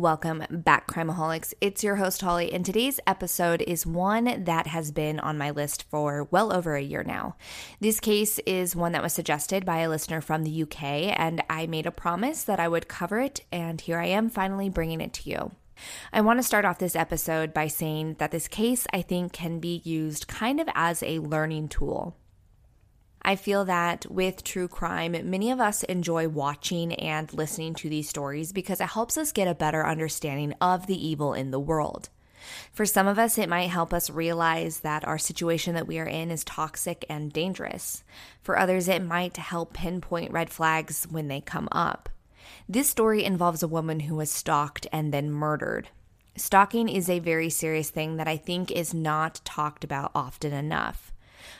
Welcome back, Crimeaholics. It's your host, Holly, and today's episode is one that has been on my list for well over a year now. This case is one that was suggested by a listener from the UK, and I made a promise that I would cover it, and here I am finally bringing it to you. I want to start off this episode by saying that this case I think can be used kind of as a learning tool. I feel that with true crime, many of us enjoy watching and listening to these stories because it helps us get a better understanding of the evil in the world. For some of us, it might help us realize that our situation that we are in is toxic and dangerous. For others, it might help pinpoint red flags when they come up. This story involves a woman who was stalked and then murdered. Stalking is a very serious thing that I think is not talked about often enough.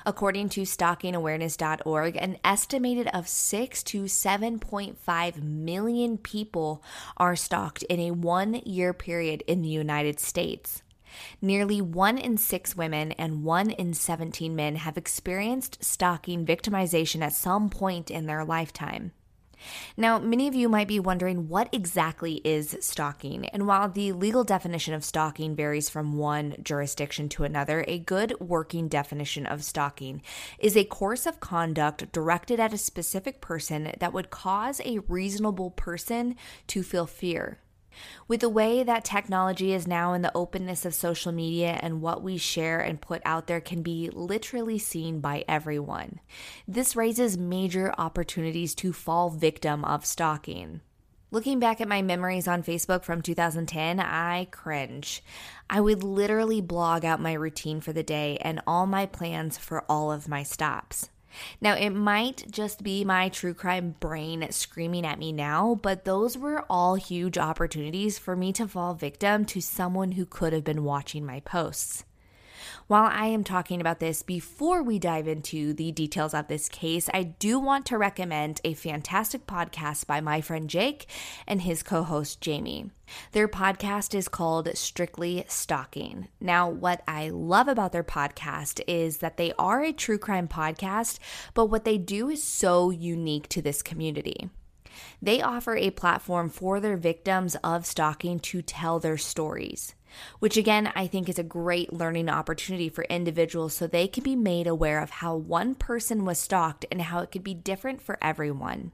According to stalkingawareness.org, an estimated of 6 to 7.5 million people are stalked in a 1-year period in the United States. Nearly 1 in 6 women and 1 in 17 men have experienced stalking victimization at some point in their lifetime. Now, many of you might be wondering what exactly is stalking, and while the legal definition of stalking varies from one jurisdiction to another, a good working definition of stalking is a course of conduct directed at a specific person that would cause a reasonable person to feel fear. With the way that technology is now and the openness of social media and what we share and put out there can be literally seen by everyone, this raises major opportunities to fall victim of stalking. Looking back at my memories on Facebook from 2010, I cringe. I would literally blog out my routine for the day and all my plans for all of my stops. Now, it might just be my true crime brain screaming at me now, but those were all huge opportunities for me to fall victim to someone who could have been watching my posts. While I am talking about this before we dive into the details of this case, I do want to recommend a fantastic podcast by my friend Jake and his co host Jamie. Their podcast is called Strictly Stalking. Now, what I love about their podcast is that they are a true crime podcast, but what they do is so unique to this community. They offer a platform for their victims of stalking to tell their stories which again I think is a great learning opportunity for individuals so they can be made aware of how one person was stalked and how it could be different for everyone.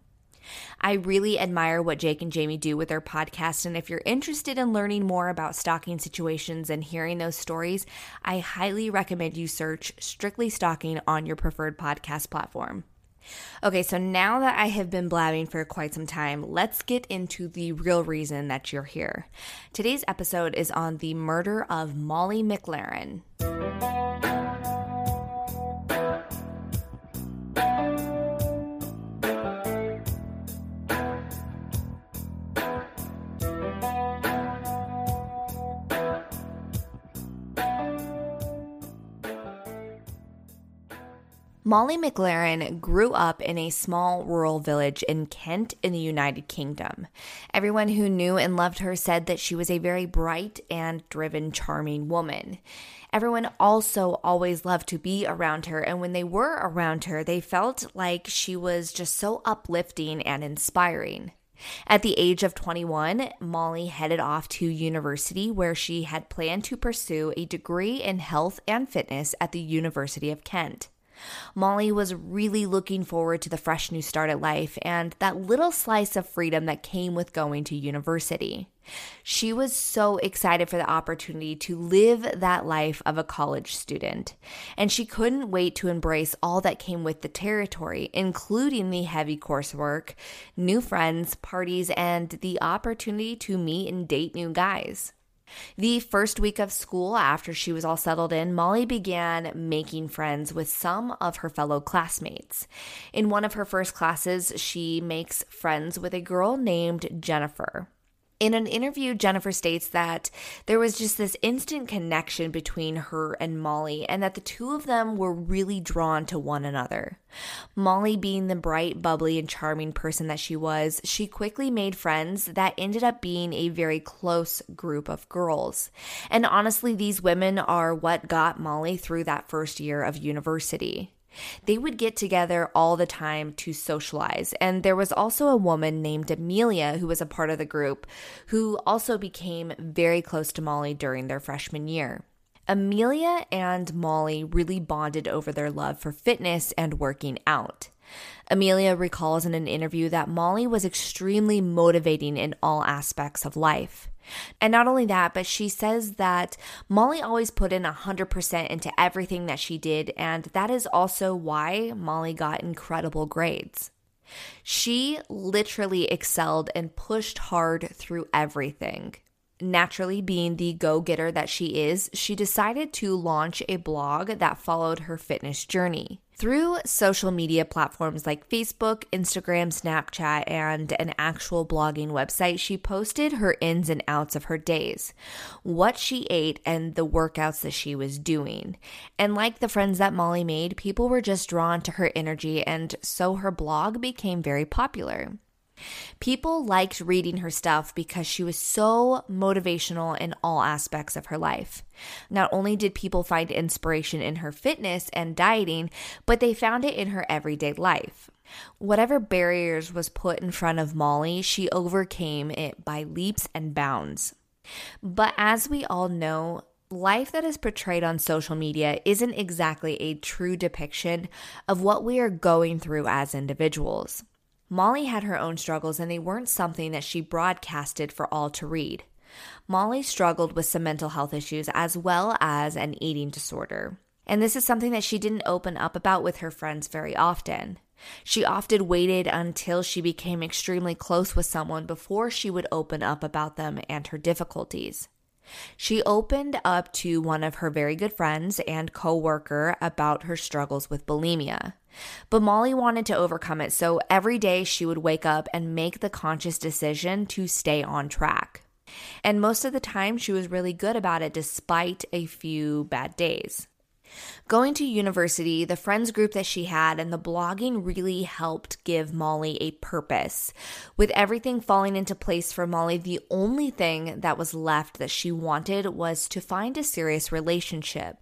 I really admire what Jake and Jamie do with their podcast. And if you're interested in learning more about stalking situations and hearing those stories, I highly recommend you search Strictly Stalking on your preferred podcast platform. Okay, so now that I have been blabbing for quite some time, let's get into the real reason that you're here. Today's episode is on the murder of Molly McLaren. Molly McLaren grew up in a small rural village in Kent in the United Kingdom. Everyone who knew and loved her said that she was a very bright and driven, charming woman. Everyone also always loved to be around her, and when they were around her, they felt like she was just so uplifting and inspiring. At the age of 21, Molly headed off to university where she had planned to pursue a degree in health and fitness at the University of Kent. Molly was really looking forward to the fresh new start at life and that little slice of freedom that came with going to university. She was so excited for the opportunity to live that life of a college student, and she couldn't wait to embrace all that came with the territory, including the heavy coursework, new friends, parties, and the opportunity to meet and date new guys. The first week of school, after she was all settled in, Molly began making friends with some of her fellow classmates. In one of her first classes, she makes friends with a girl named Jennifer. In an interview, Jennifer states that there was just this instant connection between her and Molly, and that the two of them were really drawn to one another. Molly, being the bright, bubbly, and charming person that she was, she quickly made friends that ended up being a very close group of girls. And honestly, these women are what got Molly through that first year of university. They would get together all the time to socialize. And there was also a woman named Amelia who was a part of the group who also became very close to Molly during their freshman year. Amelia and Molly really bonded over their love for fitness and working out. Amelia recalls in an interview that Molly was extremely motivating in all aspects of life. And not only that, but she says that Molly always put in 100% into everything that she did, and that is also why Molly got incredible grades. She literally excelled and pushed hard through everything. Naturally, being the go getter that she is, she decided to launch a blog that followed her fitness journey. Through social media platforms like Facebook, Instagram, Snapchat, and an actual blogging website, she posted her ins and outs of her days, what she ate, and the workouts that she was doing. And like the friends that Molly made, people were just drawn to her energy, and so her blog became very popular. People liked reading her stuff because she was so motivational in all aspects of her life. Not only did people find inspiration in her fitness and dieting, but they found it in her everyday life. Whatever barriers was put in front of Molly, she overcame it by leaps and bounds. But as we all know, life that is portrayed on social media isn't exactly a true depiction of what we are going through as individuals. Molly had her own struggles, and they weren't something that she broadcasted for all to read. Molly struggled with some mental health issues as well as an eating disorder. And this is something that she didn't open up about with her friends very often. She often waited until she became extremely close with someone before she would open up about them and her difficulties. She opened up to one of her very good friends and coworker about her struggles with bulimia. But Molly wanted to overcome it, so every day she would wake up and make the conscious decision to stay on track. And most of the time, she was really good about it despite a few bad days. Going to university, the friends group that she had, and the blogging really helped give Molly a purpose. With everything falling into place for Molly, the only thing that was left that she wanted was to find a serious relationship.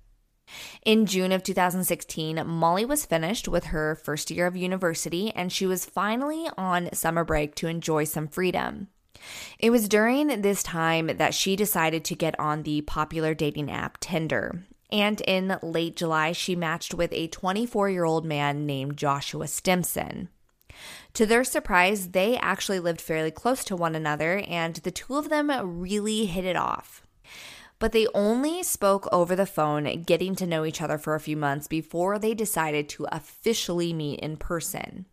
In June of 2016, Molly was finished with her first year of university and she was finally on summer break to enjoy some freedom. It was during this time that she decided to get on the popular dating app Tinder. And in late July, she matched with a 24 year old man named Joshua Stimson. To their surprise, they actually lived fairly close to one another, and the two of them really hit it off but they only spoke over the phone, getting to know each other for a few months before they decided to officially meet in person.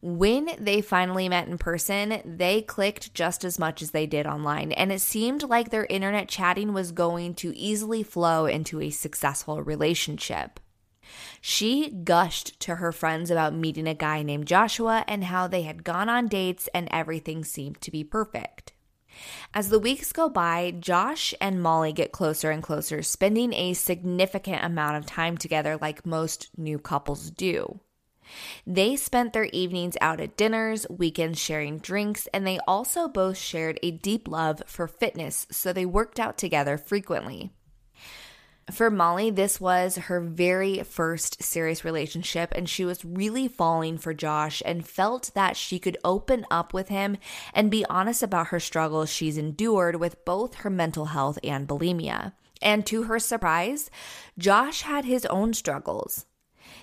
When they finally met in person, they clicked just as much as they did online, and it seemed like their internet chatting was going to easily flow into a successful relationship. She gushed to her friends about meeting a guy named Joshua and how they had gone on dates and everything seemed to be perfect. As the weeks go by, Josh and Molly get closer and closer, spending a significant amount of time together like most new couples do. They spent their evenings out at dinners, weekends sharing drinks, and they also both shared a deep love for fitness, so they worked out together frequently. For Molly, this was her very first serious relationship, and she was really falling for Josh and felt that she could open up with him and be honest about her struggles she's endured with both her mental health and bulimia. And to her surprise, Josh had his own struggles.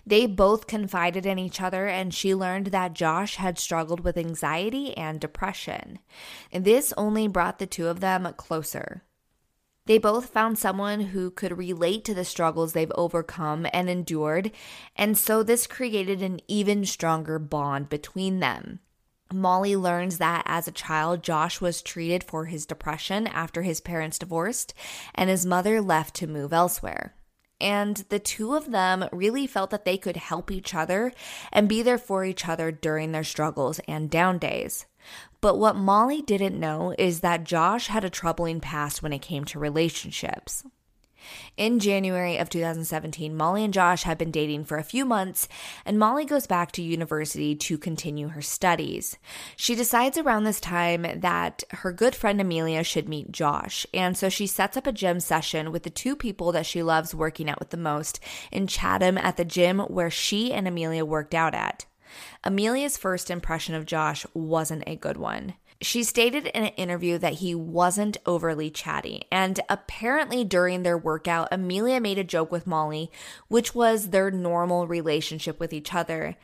They both confided in each other, and she learned that Josh had struggled with anxiety and depression. This only brought the two of them closer. They both found someone who could relate to the struggles they've overcome and endured, and so this created an even stronger bond between them. Molly learns that as a child, Josh was treated for his depression after his parents divorced and his mother left to move elsewhere. And the two of them really felt that they could help each other and be there for each other during their struggles and down days. But what Molly didn't know is that Josh had a troubling past when it came to relationships. In January of 2017, Molly and Josh had been dating for a few months, and Molly goes back to university to continue her studies. She decides around this time that her good friend Amelia should meet Josh, and so she sets up a gym session with the two people that she loves working out with the most in Chatham at the gym where she and Amelia worked out at. Amelia's first impression of Josh wasn't a good one. She stated in an interview that he wasn't overly chatty, and apparently during their workout, Amelia made a joke with Molly, which was their normal relationship with each other.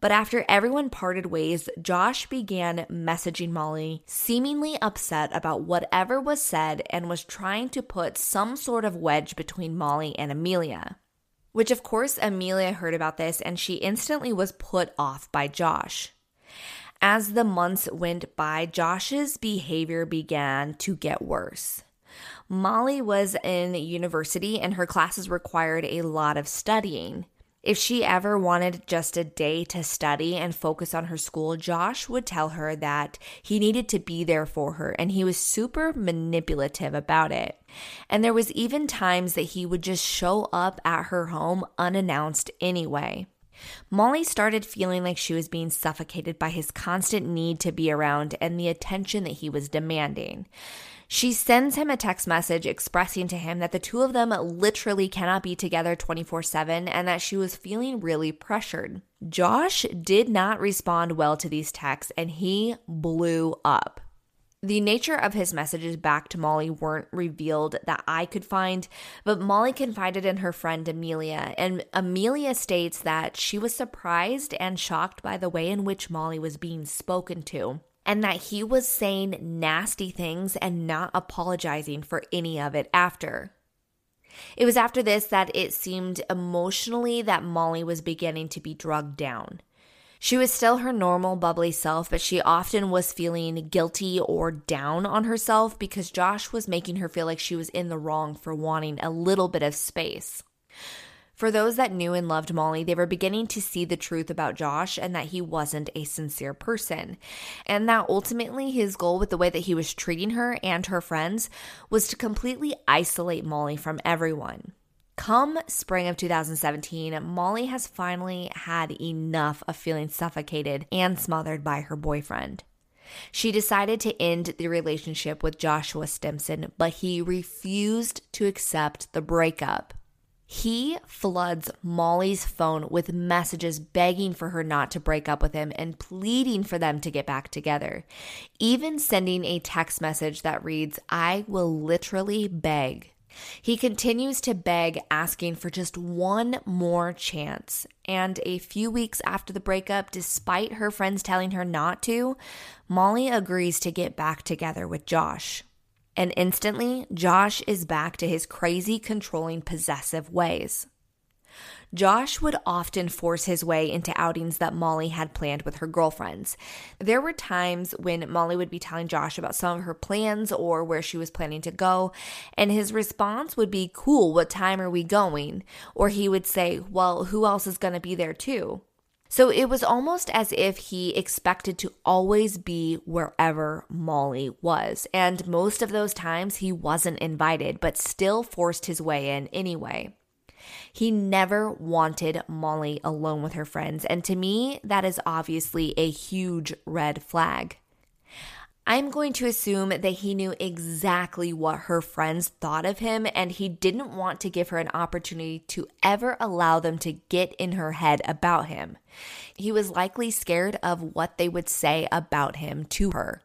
But after everyone parted ways, Josh began messaging Molly, seemingly upset about whatever was said and was trying to put some sort of wedge between Molly and Amelia. Which, of course, Amelia heard about this and she instantly was put off by Josh. As the months went by, Josh's behavior began to get worse. Molly was in university and her classes required a lot of studying. If she ever wanted just a day to study and focus on her school, Josh would tell her that he needed to be there for her and he was super manipulative about it. And there was even times that he would just show up at her home unannounced anyway. Molly started feeling like she was being suffocated by his constant need to be around and the attention that he was demanding. She sends him a text message expressing to him that the two of them literally cannot be together 24 7 and that she was feeling really pressured. Josh did not respond well to these texts and he blew up. The nature of his messages back to Molly weren't revealed that I could find, but Molly confided in her friend Amelia, and Amelia states that she was surprised and shocked by the way in which Molly was being spoken to, and that he was saying nasty things and not apologizing for any of it after. It was after this that it seemed emotionally that Molly was beginning to be drugged down. She was still her normal, bubbly self, but she often was feeling guilty or down on herself because Josh was making her feel like she was in the wrong for wanting a little bit of space. For those that knew and loved Molly, they were beginning to see the truth about Josh and that he wasn't a sincere person. And that ultimately his goal with the way that he was treating her and her friends was to completely isolate Molly from everyone. Come spring of 2017, Molly has finally had enough of feeling suffocated and smothered by her boyfriend. She decided to end the relationship with Joshua Stimson, but he refused to accept the breakup. He floods Molly's phone with messages begging for her not to break up with him and pleading for them to get back together, even sending a text message that reads, I will literally beg he continues to beg, asking for just one more chance. And a few weeks after the breakup, despite her friends telling her not to, Molly agrees to get back together with Josh. And instantly, Josh is back to his crazy, controlling, possessive ways. Josh would often force his way into outings that Molly had planned with her girlfriends. There were times when Molly would be telling Josh about some of her plans or where she was planning to go, and his response would be, Cool, what time are we going? Or he would say, Well, who else is going to be there too? So it was almost as if he expected to always be wherever Molly was. And most of those times he wasn't invited, but still forced his way in anyway. He never wanted Molly alone with her friends. And to me, that is obviously a huge red flag. I'm going to assume that he knew exactly what her friends thought of him, and he didn't want to give her an opportunity to ever allow them to get in her head about him. He was likely scared of what they would say about him to her.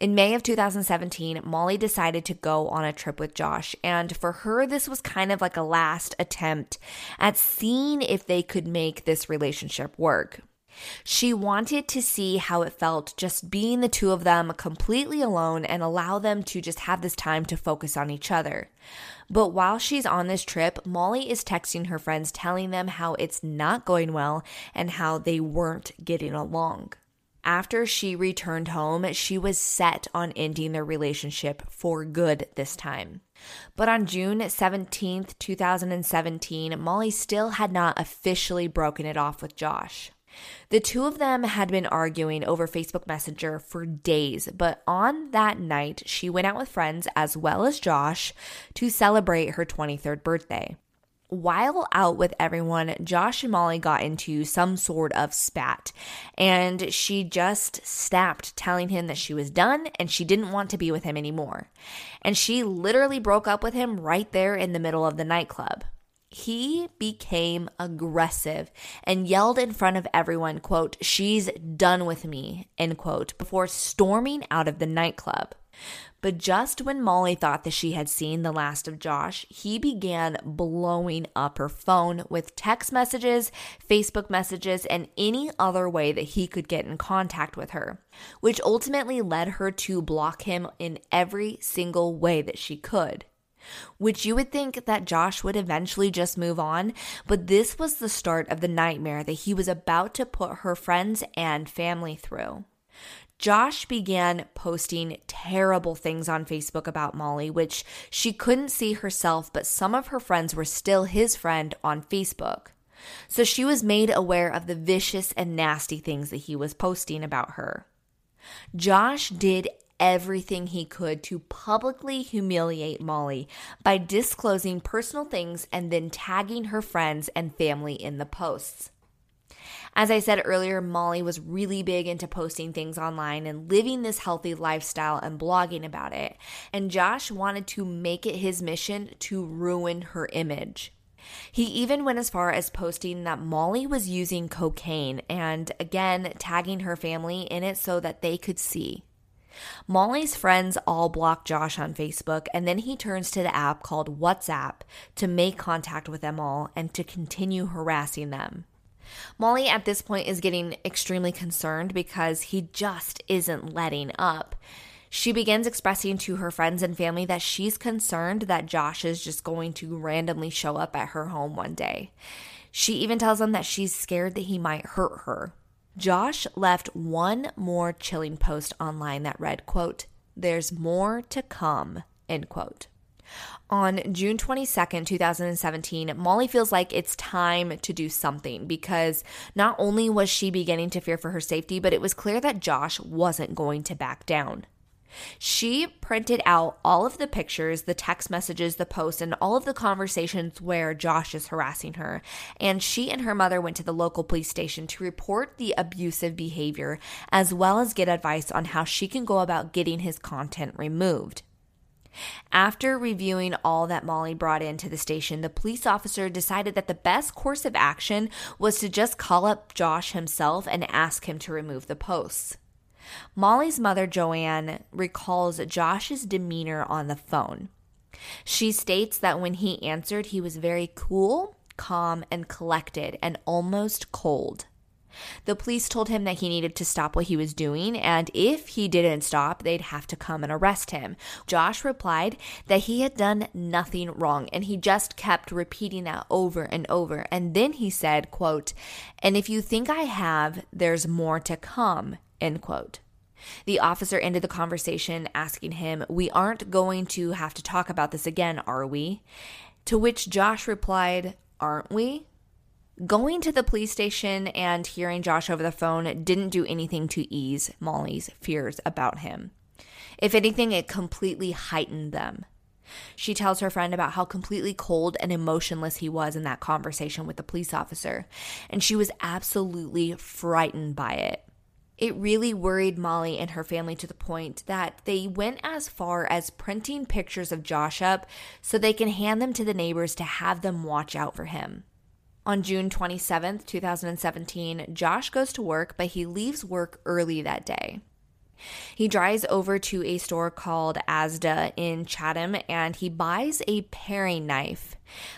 In May of 2017, Molly decided to go on a trip with Josh, and for her, this was kind of like a last attempt at seeing if they could make this relationship work. She wanted to see how it felt just being the two of them completely alone and allow them to just have this time to focus on each other. But while she's on this trip, Molly is texting her friends telling them how it's not going well and how they weren't getting along. After she returned home, she was set on ending their relationship for good this time. But on June 17th, 2017, Molly still had not officially broken it off with Josh. The two of them had been arguing over Facebook Messenger for days, but on that night, she went out with friends as well as Josh to celebrate her 23rd birthday. While out with everyone, Josh and Molly got into some sort of spat, and she just snapped, telling him that she was done and she didn't want to be with him anymore. And she literally broke up with him right there in the middle of the nightclub he became aggressive and yelled in front of everyone, quote, she's done with me, end quote, before storming out of the nightclub. But just when Molly thought that she had seen the last of Josh, he began blowing up her phone with text messages, Facebook messages, and any other way that he could get in contact with her, which ultimately led her to block him in every single way that she could which you would think that Josh would eventually just move on, but this was the start of the nightmare that he was about to put her friends and family through. Josh began posting terrible things on Facebook about Molly, which she couldn't see herself, but some of her friends were still his friend on Facebook. So she was made aware of the vicious and nasty things that he was posting about her. Josh did everything he could to publicly humiliate Molly by disclosing personal things and then tagging her friends and family in the posts. As I said earlier, Molly was really big into posting things online and living this healthy lifestyle and blogging about it. And Josh wanted to make it his mission to ruin her image. He even went as far as posting that Molly was using cocaine and again tagging her family in it so that they could see. Molly's friends all block Josh on Facebook, and then he turns to the app called WhatsApp to make contact with them all and to continue harassing them. Molly at this point is getting extremely concerned because he just isn't letting up. She begins expressing to her friends and family that she's concerned that Josh is just going to randomly show up at her home one day. She even tells them that she's scared that he might hurt her. Josh left one more chilling post online that read, quote, there's more to come, end quote. On June 22nd, 2017, Molly feels like it's time to do something because not only was she beginning to fear for her safety, but it was clear that Josh wasn't going to back down. She printed out all of the pictures, the text messages, the posts, and all of the conversations where Josh is harassing her. And she and her mother went to the local police station to report the abusive behavior, as well as get advice on how she can go about getting his content removed. After reviewing all that Molly brought into the station, the police officer decided that the best course of action was to just call up Josh himself and ask him to remove the posts. Molly's mother, Joanne, recalls Josh's demeanor on the phone. She states that when he answered, he was very cool, calm, and collected, and almost cold. The police told him that he needed to stop what he was doing, and if he didn't stop, they'd have to come and arrest him. Josh replied that he had done nothing wrong, and he just kept repeating that over and over. And then he said, quote, And if you think I have, there's more to come, End quote. The officer ended the conversation asking him, We aren't going to have to talk about this again, are we? To which Josh replied, Aren't we? Going to the police station and hearing Josh over the phone didn't do anything to ease Molly's fears about him. If anything, it completely heightened them. She tells her friend about how completely cold and emotionless he was in that conversation with the police officer, and she was absolutely frightened by it. It really worried Molly and her family to the point that they went as far as printing pictures of Josh up so they can hand them to the neighbors to have them watch out for him. On June 27th, 2017, Josh goes to work, but he leaves work early that day. He drives over to a store called Asda in Chatham and he buys a paring knife.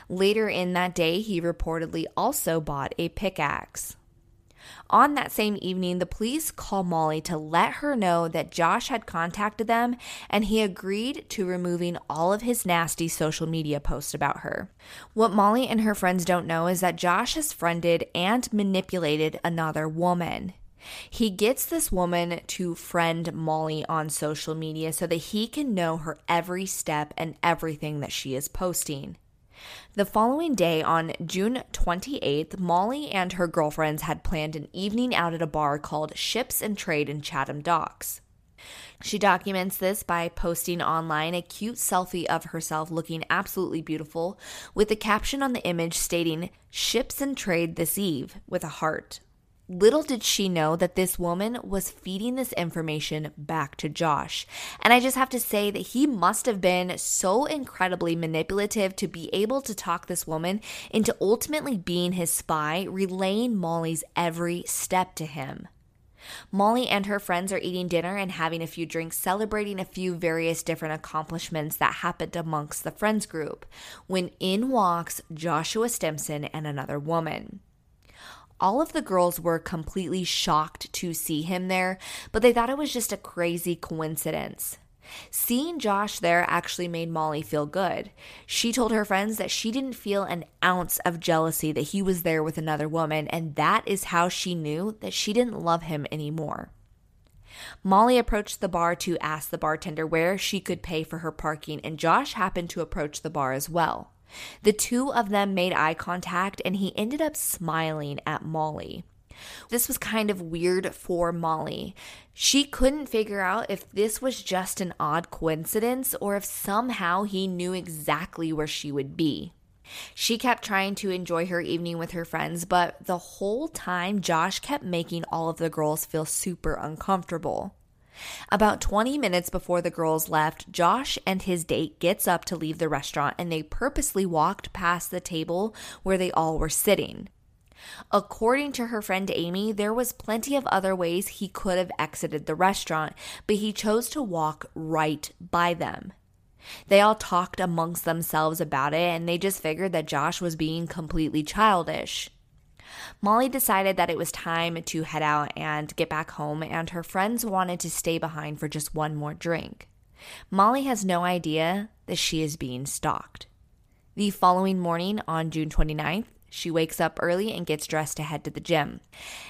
Later in that day, he reportedly also bought a pickaxe. On that same evening, the police call Molly to let her know that Josh had contacted them and he agreed to removing all of his nasty social media posts about her. What Molly and her friends don't know is that Josh has friended and manipulated another woman. He gets this woman to friend Molly on social media so that he can know her every step and everything that she is posting. The following day, on June 28th, Molly and her girlfriends had planned an evening out at a bar called Ships and Trade in Chatham Docks. She documents this by posting online a cute selfie of herself looking absolutely beautiful, with the caption on the image stating, Ships and Trade this eve, with a heart. Little did she know that this woman was feeding this information back to Josh. And I just have to say that he must have been so incredibly manipulative to be able to talk this woman into ultimately being his spy, relaying Molly's every step to him. Molly and her friends are eating dinner and having a few drinks, celebrating a few various different accomplishments that happened amongst the friends group, when in walks Joshua Stimson and another woman all of the girls were completely shocked to see him there, but they thought it was just a crazy coincidence. Seeing Josh there actually made Molly feel good. She told her friends that she didn't feel an ounce of jealousy that he was there with another woman, and that is how she knew that she didn't love him anymore. Molly approached the bar to ask the bartender where she could pay for her parking, and Josh happened to approach the bar as well. The two of them made eye contact and he ended up smiling at Molly. This was kind of weird for Molly. She couldn't figure out if this was just an odd coincidence or if somehow he knew exactly where she would be. She kept trying to enjoy her evening with her friends, but the whole time Josh kept making all of the girls feel super uncomfortable. About 20 minutes before the girls left, Josh and his date gets up to leave the restaurant and they purposely walked past the table where they all were sitting. According to her friend Amy, there was plenty of other ways he could have exited the restaurant, but he chose to walk right by them. They all talked amongst themselves about it and they just figured that Josh was being completely childish. Molly decided that it was time to head out and get back home, and her friends wanted to stay behind for just one more drink. Molly has no idea that she is being stalked. The following morning, on June 29th, she wakes up early and gets dressed to head to the gym.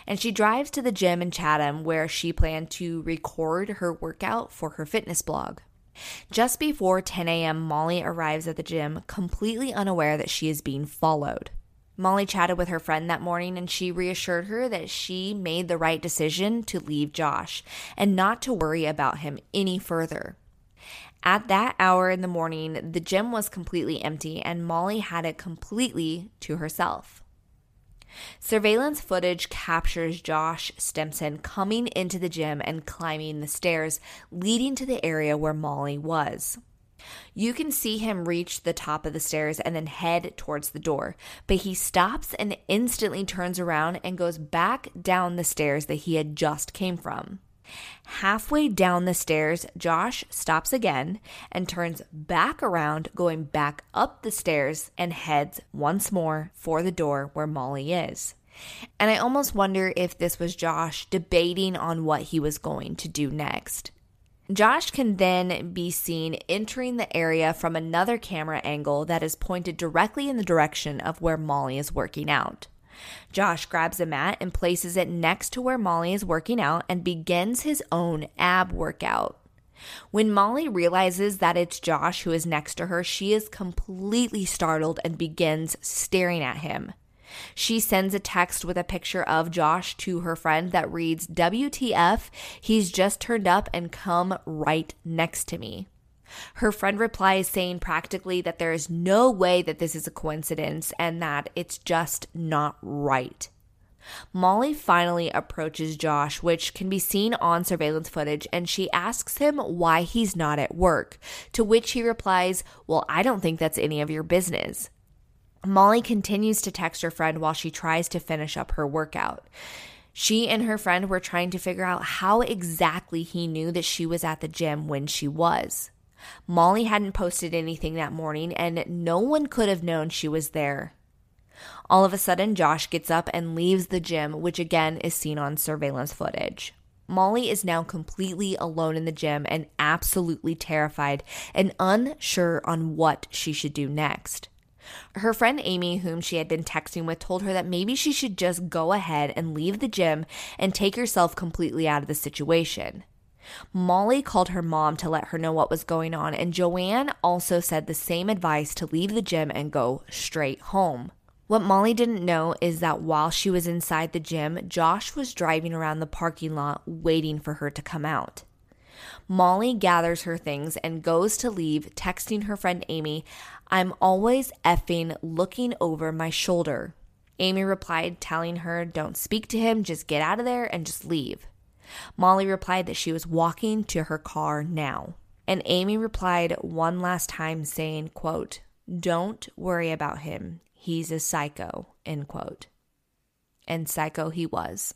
And she drives to the gym in Chatham where she planned to record her workout for her fitness blog. Just before 10 a.m., Molly arrives at the gym completely unaware that she is being followed. Molly chatted with her friend that morning and she reassured her that she made the right decision to leave Josh and not to worry about him any further. At that hour in the morning, the gym was completely empty and Molly had it completely to herself. Surveillance footage captures Josh Stimson coming into the gym and climbing the stairs leading to the area where Molly was. You can see him reach the top of the stairs and then head towards the door, but he stops and instantly turns around and goes back down the stairs that he had just came from. Halfway down the stairs, Josh stops again and turns back around, going back up the stairs and heads once more for the door where Molly is. And I almost wonder if this was Josh debating on what he was going to do next. Josh can then be seen entering the area from another camera angle that is pointed directly in the direction of where Molly is working out. Josh grabs a mat and places it next to where Molly is working out and begins his own ab workout. When Molly realizes that it's Josh who is next to her, she is completely startled and begins staring at him. She sends a text with a picture of Josh to her friend that reads, WTF, he's just turned up and come right next to me. Her friend replies saying practically that there is no way that this is a coincidence and that it's just not right. Molly finally approaches Josh, which can be seen on surveillance footage, and she asks him why he's not at work. To which he replies, Well, I don't think that's any of your business. Molly continues to text her friend while she tries to finish up her workout. She and her friend were trying to figure out how exactly he knew that she was at the gym when she was. Molly hadn't posted anything that morning, and no one could have known she was there. All of a sudden, Josh gets up and leaves the gym, which again is seen on surveillance footage. Molly is now completely alone in the gym and absolutely terrified and unsure on what she should do next. Her friend Amy, whom she had been texting with, told her that maybe she should just go ahead and leave the gym and take herself completely out of the situation. Molly called her mom to let her know what was going on, and Joanne also said the same advice to leave the gym and go straight home. What Molly didn't know is that while she was inside the gym, Josh was driving around the parking lot waiting for her to come out. Molly gathers her things and goes to leave, texting her friend Amy, I'm always effing looking over my shoulder. Amy replied, telling her, Don't speak to him, just get out of there and just leave. Molly replied that she was walking to her car now. And Amy replied one last time saying, quote, Don't worry about him. He's a psycho, end quote. And psycho he was.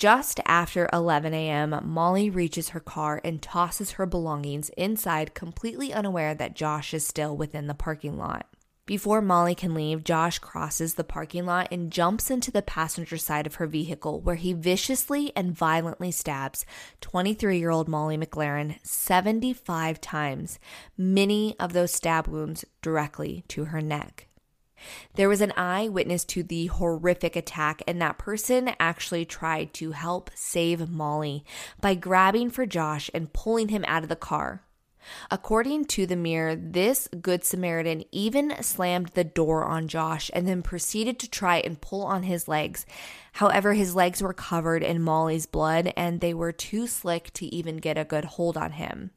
Just after 11 a.m., Molly reaches her car and tosses her belongings inside, completely unaware that Josh is still within the parking lot. Before Molly can leave, Josh crosses the parking lot and jumps into the passenger side of her vehicle, where he viciously and violently stabs 23 year old Molly McLaren 75 times, many of those stab wounds directly to her neck. There was an eyewitness to the horrific attack, and that person actually tried to help save Molly by grabbing for Josh and pulling him out of the car. According to the mirror, this Good Samaritan even slammed the door on Josh and then proceeded to try and pull on his legs. However, his legs were covered in Molly's blood and they were too slick to even get a good hold on him.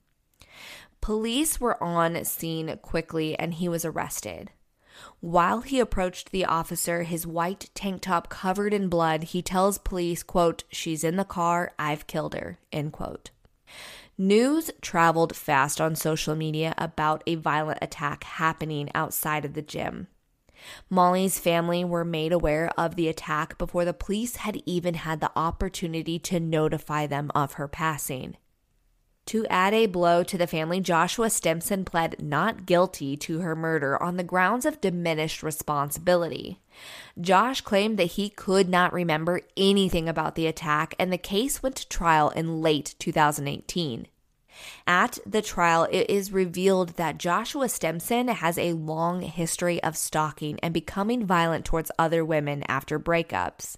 Police were on scene quickly and he was arrested. While he approached the officer, his white tank top covered in blood, he tells police, quote, she's in the car, I've killed her, end quote. News traveled fast on social media about a violent attack happening outside of the gym. Molly's family were made aware of the attack before the police had even had the opportunity to notify them of her passing. To add a blow to the family, Joshua Stimson pled not guilty to her murder on the grounds of diminished responsibility. Josh claimed that he could not remember anything about the attack, and the case went to trial in late 2018. At the trial, it is revealed that Joshua Stimson has a long history of stalking and becoming violent towards other women after breakups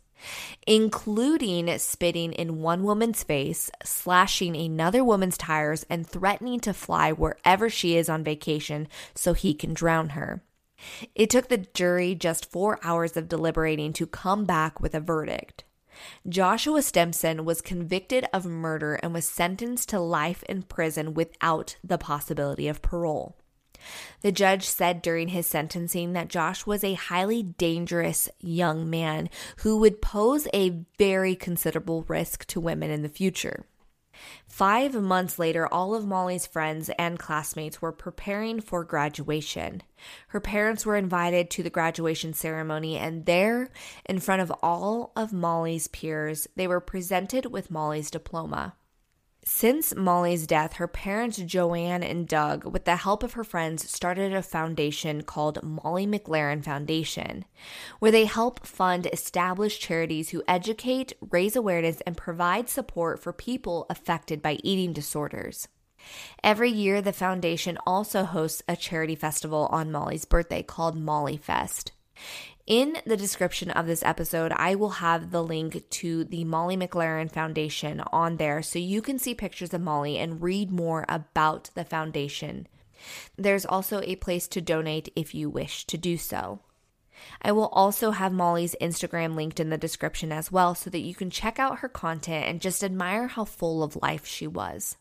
including spitting in one woman's face, slashing another woman's tires, and threatening to fly wherever she is on vacation so he can drown her. It took the jury just four hours of deliberating to come back with a verdict. Joshua Stimson was convicted of murder and was sentenced to life in prison without the possibility of parole. The judge said during his sentencing that Josh was a highly dangerous young man who would pose a very considerable risk to women in the future. Five months later, all of Molly's friends and classmates were preparing for graduation. Her parents were invited to the graduation ceremony, and there, in front of all of Molly's peers, they were presented with Molly's diploma. Since Molly's death, her parents, Joanne and Doug, with the help of her friends, started a foundation called Molly McLaren Foundation, where they help fund established charities who educate, raise awareness, and provide support for people affected by eating disorders. Every year, the foundation also hosts a charity festival on Molly's birthday called Molly Fest. In the description of this episode, I will have the link to the Molly McLaren Foundation on there so you can see pictures of Molly and read more about the foundation. There's also a place to donate if you wish to do so. I will also have Molly's Instagram linked in the description as well so that you can check out her content and just admire how full of life she was.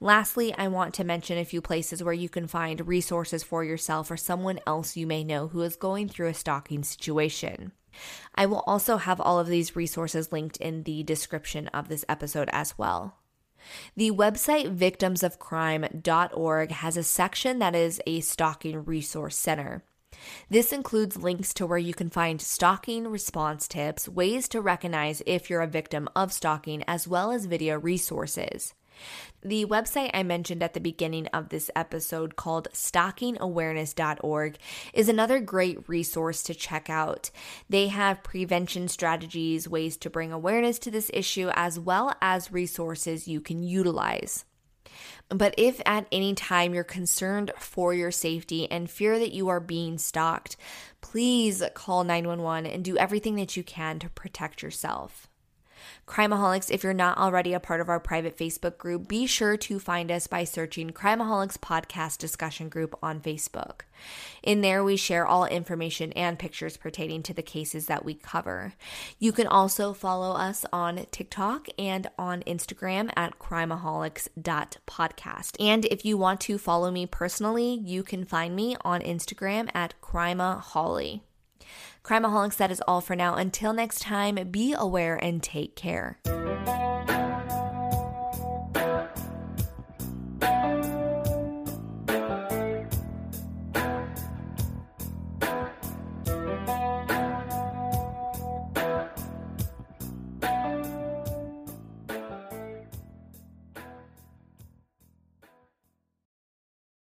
Lastly, I want to mention a few places where you can find resources for yourself or someone else you may know who is going through a stalking situation. I will also have all of these resources linked in the description of this episode as well. The website victimsofcrime.org has a section that is a stalking resource center. This includes links to where you can find stalking response tips, ways to recognize if you're a victim of stalking, as well as video resources. The website I mentioned at the beginning of this episode called stalkingawareness.org is another great resource to check out. They have prevention strategies, ways to bring awareness to this issue, as well as resources you can utilize. But if at any time you're concerned for your safety and fear that you are being stalked, please call 911 and do everything that you can to protect yourself. Crimeaholics, if you're not already a part of our private Facebook group, be sure to find us by searching Crimeaholics Podcast Discussion Group on Facebook. In there, we share all information and pictures pertaining to the cases that we cover. You can also follow us on TikTok and on Instagram at crimeaholics.podcast. And if you want to follow me personally, you can find me on Instagram at crimeaholic. Crimeaholics, that is all for now. Until next time, be aware and take care.